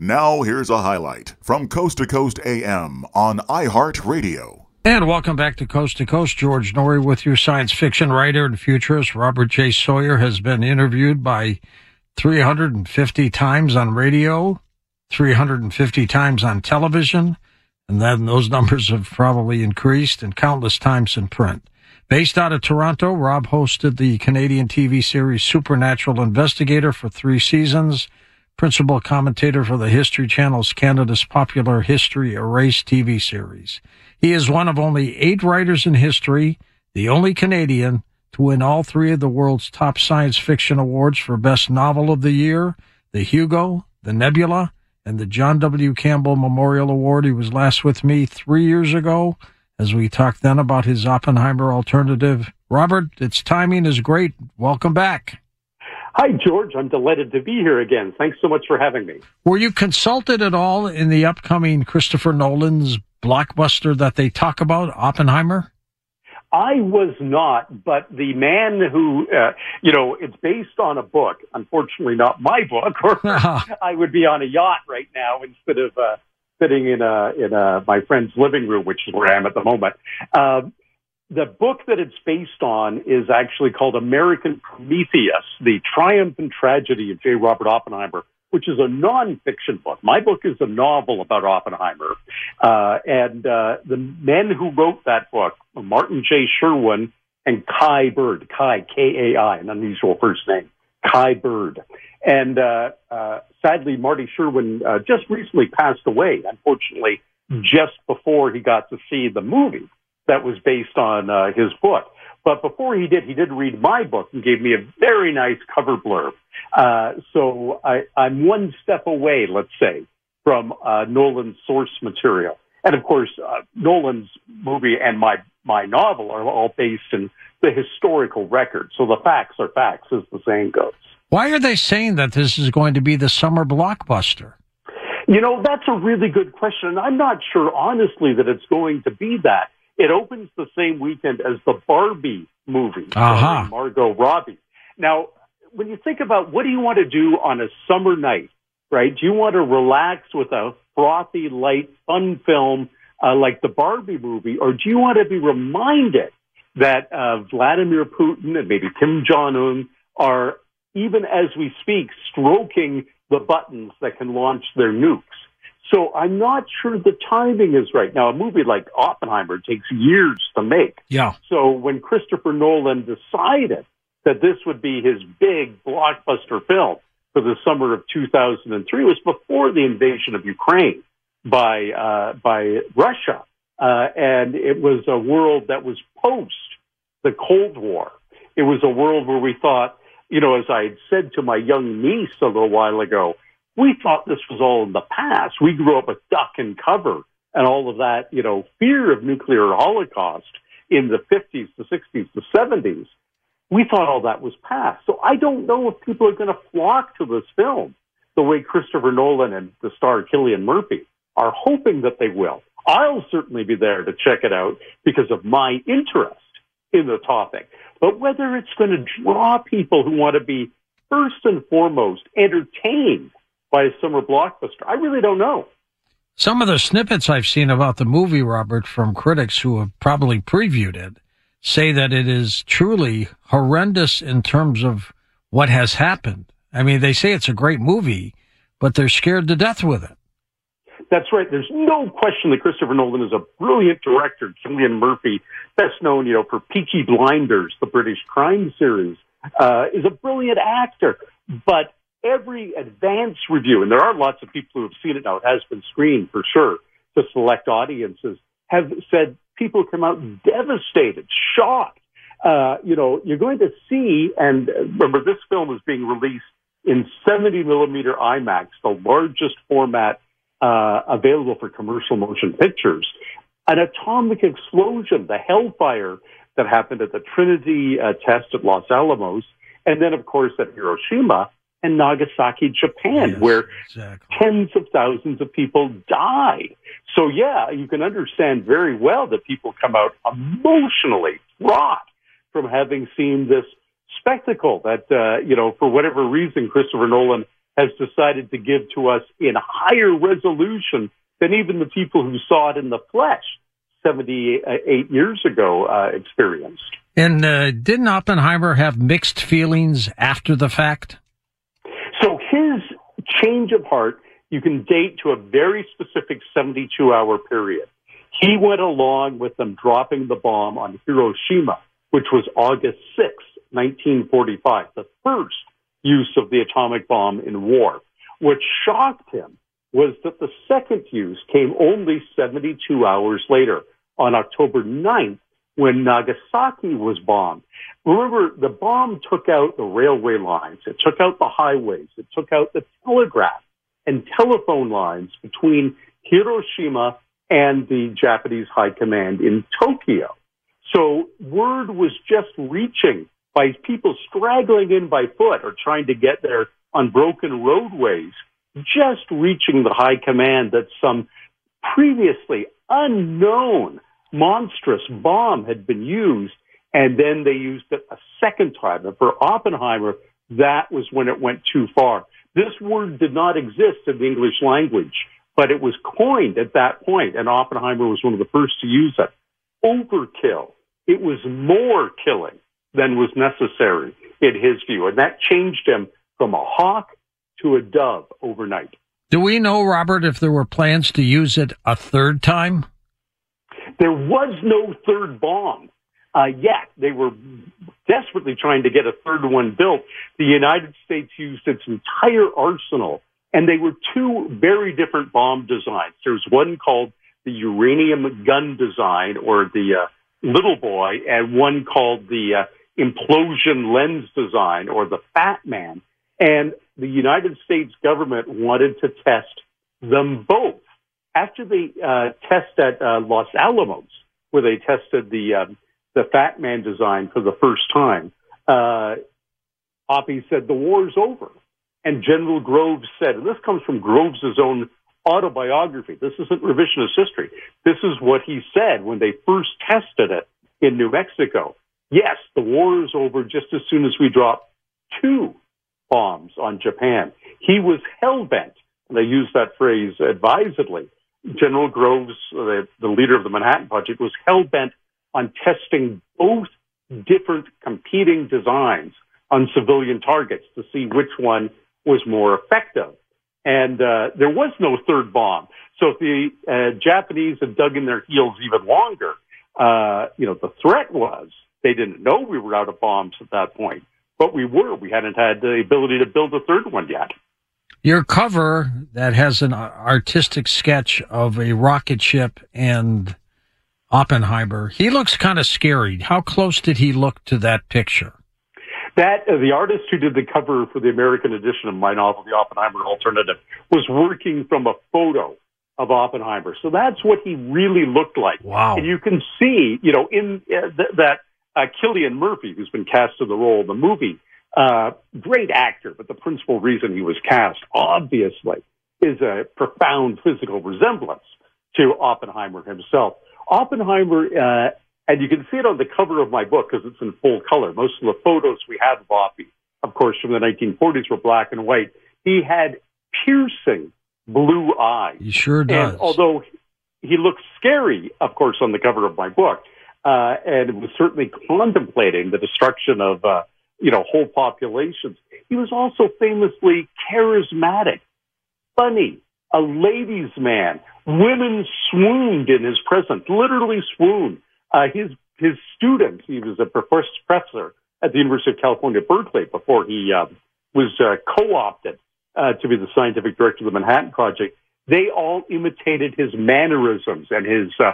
Now, here's a highlight from Coast to Coast AM on iHeartRadio. And welcome back to Coast to Coast. George Noory with you, science fiction writer and futurist. Robert J. Sawyer has been interviewed by 350 times on radio, 350 times on television, and then those numbers have probably increased and countless times in print. Based out of Toronto, Rob hosted the Canadian TV series Supernatural Investigator for three seasons principal commentator for the History Channel's Canada's popular History Erased TV series. He is one of only eight writers in history, the only Canadian to win all three of the world's top science fiction awards for Best Novel of the Year, the Hugo, the Nebula, and the John W. Campbell Memorial Award. He was last with me three years ago as we talked then about his Oppenheimer alternative. Robert, its timing is great. Welcome back. Hi, George. I'm delighted to be here again. Thanks so much for having me. Were you consulted at all in the upcoming Christopher Nolan's blockbuster that they talk about, Oppenheimer? I was not, but the man who, uh, you know, it's based on a book. Unfortunately, not my book, or I would be on a yacht right now instead of uh, sitting in a in a my friend's living room, which is where I am at the moment. Um, the book that it's based on is actually called American Prometheus, The Triumph and Tragedy of J. Robert Oppenheimer, which is a nonfiction book. My book is a novel about Oppenheimer. Uh, and uh, the men who wrote that book, Martin J. Sherwin and Kai Bird, Kai, K A I, an unusual first name, Kai Bird. And uh, uh sadly, Marty Sherwin uh, just recently passed away, unfortunately, just before he got to see the movie that was based on uh, his book. But before he did, he did read my book and gave me a very nice cover blurb. Uh, so I, I'm one step away, let's say, from uh, Nolan's source material. And of course, uh, Nolan's movie and my my novel are all based in the historical record. So the facts are facts, as the saying goes. Why are they saying that this is going to be the summer blockbuster? You know, that's a really good question. And I'm not sure, honestly, that it's going to be that. It opens the same weekend as the Barbie movie, uh-huh. Margot Robbie. Now, when you think about what do you want to do on a summer night, right? Do you want to relax with a frothy, light, fun film uh, like the Barbie movie, or do you want to be reminded that uh, Vladimir Putin and maybe Kim Jong Un are, even as we speak, stroking the buttons that can launch their nukes? So I'm not sure the timing is right. Now, a movie like Oppenheimer takes years to make. Yeah. So when Christopher Nolan decided that this would be his big blockbuster film for the summer of 2003, it was before the invasion of Ukraine. by uh, by Russia, uh, and it was a world that was post the Cold War. It was a world where we thought, you know, as I had said to my young niece a little while ago, we thought this was all in the past. We grew up with duck and cover and all of that, you know, fear of nuclear holocaust in the 50s, the 60s, the 70s. We thought all that was past. So I don't know if people are going to flock to this film the way Christopher Nolan and the star Cillian Murphy are hoping that they will. I'll certainly be there to check it out because of my interest in the topic. But whether it's going to draw people who want to be first and foremost entertained by a summer blockbuster, I really don't know. Some of the snippets I've seen about the movie, Robert, from critics who have probably previewed it, say that it is truly horrendous in terms of what has happened. I mean, they say it's a great movie, but they're scared to death with it. That's right. There's no question that Christopher Nolan is a brilliant director. Cillian Murphy, best known, you know, for Peaky Blinders, the British crime series, uh, is a brilliant actor. But every advance review, and there are lots of people who have seen it now, it has been screened for sure to select audiences, have said people come out devastated, shocked. Uh, you know, you're going to see, and remember, this film is being released in 70 millimeter IMAX, the largest format uh, available for commercial motion pictures. An atomic explosion, the hellfire that happened at the Trinity uh, test at Los Alamos, and then, of course, at Hiroshima and Nagasaki, Japan, yes, where exactly. tens of thousands of people died. So, yeah, you can understand very well that people come out emotionally wrought from having seen this spectacle that, uh, you know, for whatever reason, Christopher Nolan has decided to give to us in higher resolution than even the people who saw it in the flesh 78 years ago uh, experienced. And uh, didn't Oppenheimer have mixed feelings after the fact? Change of heart, you can date to a very specific 72 hour period. He went along with them dropping the bomb on Hiroshima, which was August 6, 1945, the first use of the atomic bomb in war. What shocked him was that the second use came only 72 hours later on October 9th when Nagasaki was bombed. Remember, the bomb took out the railway lines, it took out the highways, it took out the telegraph and telephone lines between Hiroshima and the Japanese high command in Tokyo. So word was just reaching by people straggling in by foot or trying to get there on broken roadways, just reaching the high command that some previously unknown monstrous bomb had been used, and then they used it a second time. And for Oppenheimer, that was when it went too far. This word did not exist in the English language, but it was coined at that point, and Oppenheimer was one of the first to use it. Overkill. It was more killing than was necessary in his view. And that changed him from a hawk to a dove overnight. Do we know, Robert, if there were plans to use it a third time? There was no third bomb uh, yet. They were desperately trying to get a third one built. The United States used its entire arsenal, and they were two very different bomb designs. There's one called the uranium gun design, or the uh, little boy, and one called the uh, implosion lens design or the Fat Man. And the United States government wanted to test them both. After the uh, test at uh, Los Alamos, where they tested the uh, the Fat Man design for the first time, uh, Oppie said the war's over. And General Groves said, and this comes from Groves' own autobiography. This isn't revisionist history. This is what he said when they first tested it in New Mexico yes, the war is over just as soon as we drop two bombs on Japan. He was hell bent, and I use that phrase advisedly. General Groves, the, the leader of the Manhattan Project, was hell bent on testing both different competing designs on civilian targets to see which one was more effective. And uh, there was no third bomb. So if the uh, Japanese had dug in their heels even longer, uh, you know, the threat was they didn't know we were out of bombs at that point, but we were. We hadn't had the ability to build a third one yet. Your cover that has an artistic sketch of a rocket ship and Oppenheimer. He looks kind of scary. How close did he look to that picture? That uh, the artist who did the cover for the American edition of my novel, The Oppenheimer Alternative, was working from a photo of Oppenheimer. So that's what he really looked like. Wow! And you can see, you know, in uh, th- that uh, Cillian Murphy, who's been cast in the role of the movie, uh, great actor, but the principal reason he was cast, obviously, is a profound physical resemblance to Oppenheimer himself. Oppenheimer, uh, and you can see it on the cover of my book because it's in full color. Most of the photos we have of Oppie, of course, from the 1940s were black and white. He had piercing blue eyes. He sure does. And although he looks scary, of course, on the cover of my book, uh, and was certainly contemplating the destruction of, uh, you know, whole populations. He was also famously charismatic, funny, a ladies' man. Women swooned in his presence, literally swooned. Uh, his his students, he was a professor at the University of California, Berkeley, before he uh, was uh, co-opted uh, to be the scientific director of the Manhattan Project. They all imitated his mannerisms and his uh,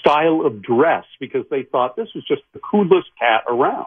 style of dress because they thought this was just the coolest cat around.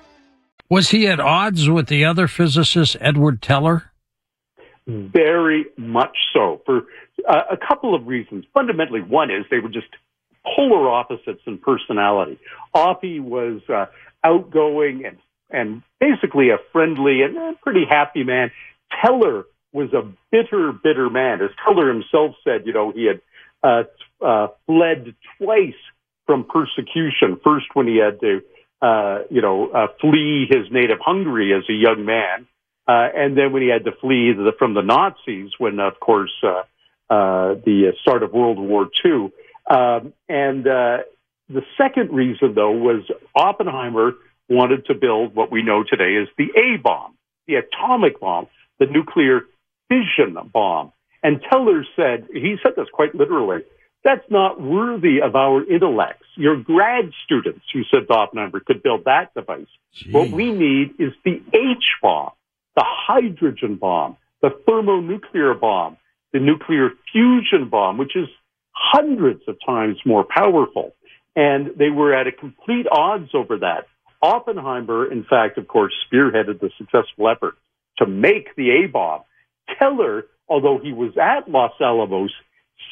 Was he at odds with the other physicist, Edward Teller? Very much so, for uh, a couple of reasons. Fundamentally, one is they were just polar opposites in personality. Oppie was uh, outgoing and and basically a friendly and a pretty happy man. Teller was a bitter, bitter man. As Teller himself said, you know, he had uh, uh, fled twice from persecution. First, when he had to, uh, you know, uh, flee his native Hungary as a young man, uh, and then when he had to flee the, from the Nazis, when, of course, uh, uh, the start of World War II. Um, and uh, the second reason, though, was Oppenheimer wanted to build what we know today as the A bomb, the atomic bomb, the nuclear fission bomb. And Teller said, he said this quite literally, that's not worthy of our intellects. Your grad students, you said Oppenheimer, could build that device. Gee. What we need is the H bomb, the hydrogen bomb, the thermonuclear bomb, the nuclear fusion bomb, which is hundreds of times more powerful. And they were at a complete odds over that. Oppenheimer, in fact, of course, spearheaded the successful effort to make the A bomb. Teller, although he was at Los Alamos,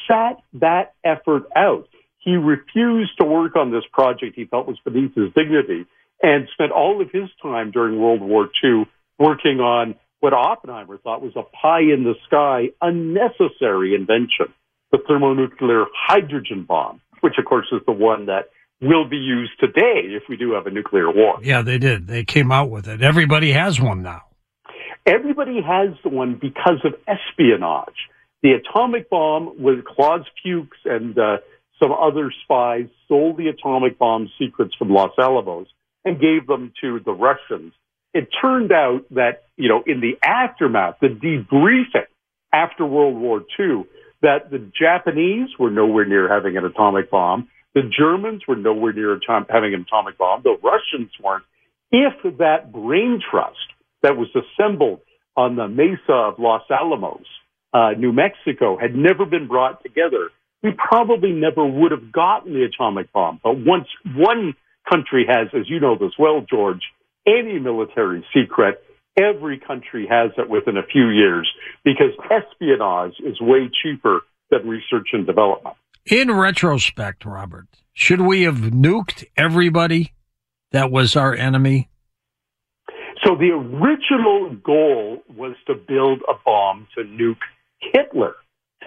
sat that effort out. He refused to work on this project he felt was beneath his dignity and spent all of his time during World War II working on what Oppenheimer thought was a pie in the sky, unnecessary invention, the thermonuclear hydrogen bomb, which of course is the one that will be used today if we do have a nuclear war. Yeah, they did. They came out with it. Everybody has one now. Everybody has the one because of espionage. The atomic bomb with Klaus Fuchs and uh, some other spies stole the atomic bomb secrets from Los Alamos and gave them to the Russians. It turned out that, you know, in the aftermath, the debriefing after World War II, that the Japanese were nowhere near having an atomic bomb. The Germans were nowhere near having an atomic bomb. The Russians weren't. If that brain trust that was assembled on the mesa of Los Alamos uh, New Mexico had never been brought together, we probably never would have gotten the atomic bomb. But once one country has, as you know this well, George, any military secret, every country has it within a few years because espionage is way cheaper than research and development. In retrospect, Robert, should we have nuked everybody that was our enemy? So the original goal was to build a bomb to nuke Hitler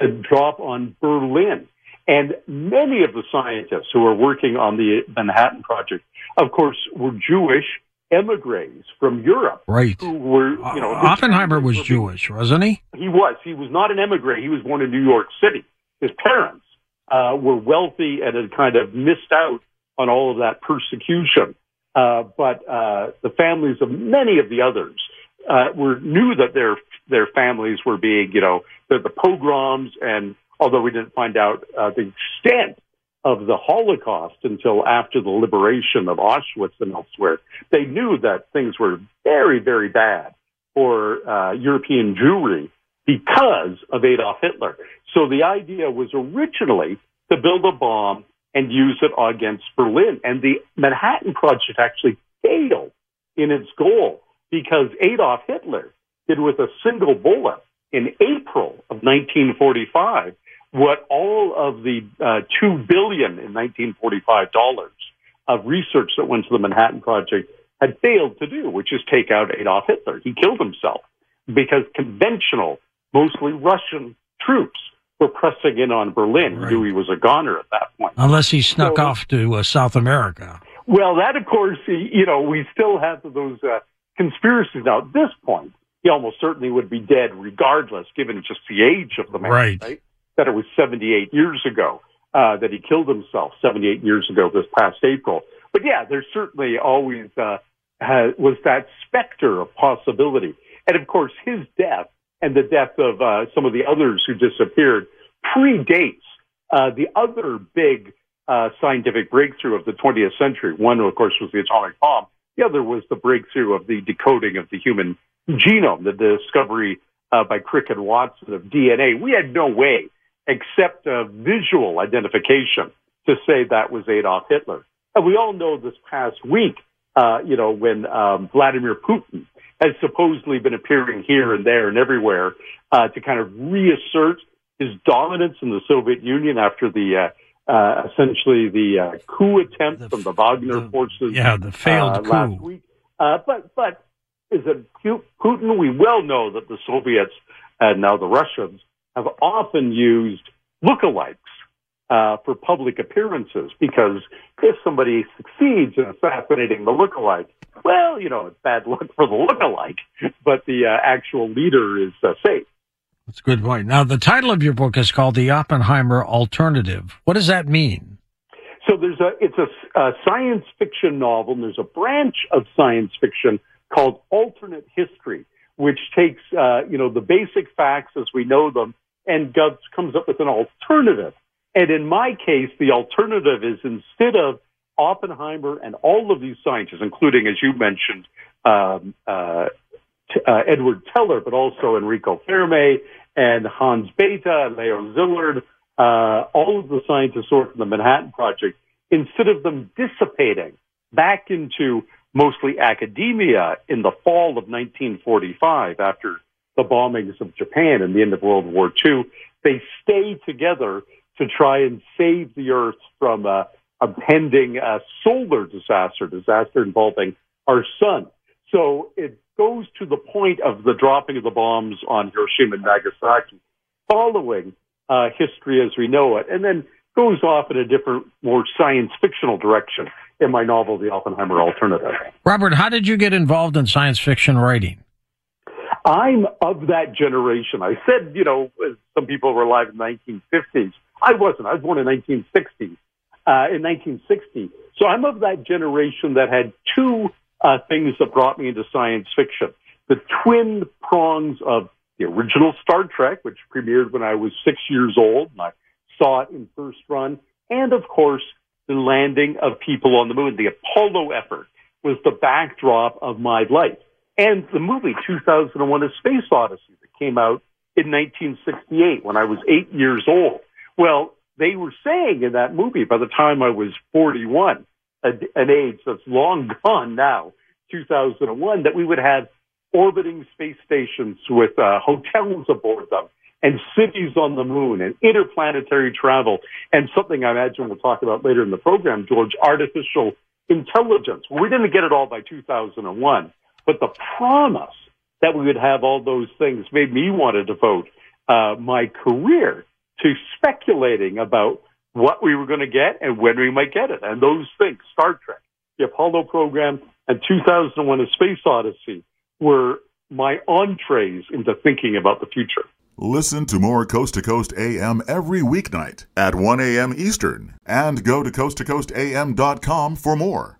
to drop on Berlin. And many of the scientists who were working on the Manhattan Project, of course, were Jewish emigres from Europe. Right. Who were, you know, Oppenheimer was Jewish, wasn't he? He was. He was not an emigre. He was born in New York City. His parents uh, were wealthy and had kind of missed out on all of that persecution. Uh, but uh, the families of many of the others uh, were knew that their their families were being, you know, the, the pogroms, and although we didn't find out uh, the extent of the Holocaust until after the liberation of Auschwitz and elsewhere, they knew that things were very, very bad for uh, European Jewry because of Adolf Hitler. So the idea was originally to build a bomb and use it against Berlin. And the Manhattan Project actually failed in its goal because Adolf Hitler did with a single bullet in April of 1945 what all of the uh, two billion in 1945 dollars of research that went to the Manhattan Project had failed to do, which is take out Adolf Hitler. He killed himself because conventional, mostly Russian troops were pressing in on Berlin. Right. Knew he was a goner at that point. Unless he snuck so, off to uh, South America. Well, that of course, you know, we still have those uh, conspiracies now. At this point, he almost certainly would be dead regardless, given just the age of the man. Right. right? That it was 78 years ago uh, that he killed himself, 78 years ago this past April. But yeah, there certainly always uh, has, was that specter of possibility. And of course, his death and the death of uh, some of the others who disappeared predates uh, the other big uh, scientific breakthrough of the 20th century. One, of course, was the atomic bomb. The other was the breakthrough of the decoding of the human genome, the discovery uh, by Crick and Watson of DNA. We had no way, except a visual identification, to say that was Adolf Hitler. And we all know this past week, uh, you know, when um, Vladimir Putin has supposedly been appearing here and there and everywhere uh, to kind of reassert his dominance in the Soviet Union after the uh, essentially the uh, coup attempt the, from the Wagner the, forces. Yeah, the failed uh, coup. last week. Uh, but but is it Putin? We well know that the Soviets and now the Russians have often used lookalikes uh, for public appearances because if somebody succeeds in assassinating the lookalike, well, you know, it's bad luck for the lookalike, but the uh, actual leader is uh, safe. That's a good point. Now, the title of your book is called The Oppenheimer Alternative. What does that mean? So there's a it's a, a science fiction novel. And there's a branch of science fiction called alternate history, which takes uh, you know the basic facts as we know them and comes up with an alternative. And in my case, the alternative is instead of Oppenheimer and all of these scientists, including, as you mentioned, um, uh, uh, Edward Teller, but also Enrico Fermi and Hans Bethe, and Leo Szilard, uh, all of the scientists on the Manhattan Project, instead of them dissipating back into mostly academia in the fall of 1945 after the bombings of Japan and the end of World War II, they stay together to try and save the Earth from a, a pending uh, solar disaster, disaster involving our sun. So it goes to the point of the dropping of the bombs on Hiroshima and Nagasaki, following uh, history as we know it, and then goes off in a different, more science fictional direction in my novel, The Oppenheimer Alternative. Robert, how did you get involved in science fiction writing? I'm of that generation. I said, you know, some people were alive in the 1950s. I wasn't. I was born in 1960. Uh, in 1960. So I'm of that generation that had two uh, things that brought me into science fiction. The twin prongs of the original Star Trek, which premiered when I was six years old, and I saw it in first run, and of course, the landing of people on the moon. The Apollo effort was the backdrop of my life. And the movie 2001 A Space Odyssey that came out in 1968 when I was eight years old. Well, they were saying in that movie by the time I was 41, an age that's long gone now, 2001, that we would have orbiting space stations with uh, hotels aboard them and cities on the moon and interplanetary travel and something I imagine we'll talk about later in the program, George, artificial intelligence. we didn't get it all by 2001, but the promise that we would have all those things made me want to devote uh, my career to speculating about what we were going to get and when we might get it. And those things, Star Trek, the Apollo program, and 2001 A Space Odyssey were my entrees into thinking about the future. Listen to more Coast to Coast AM every weeknight at 1 a.m. Eastern and go to coasttocoastam.com for more.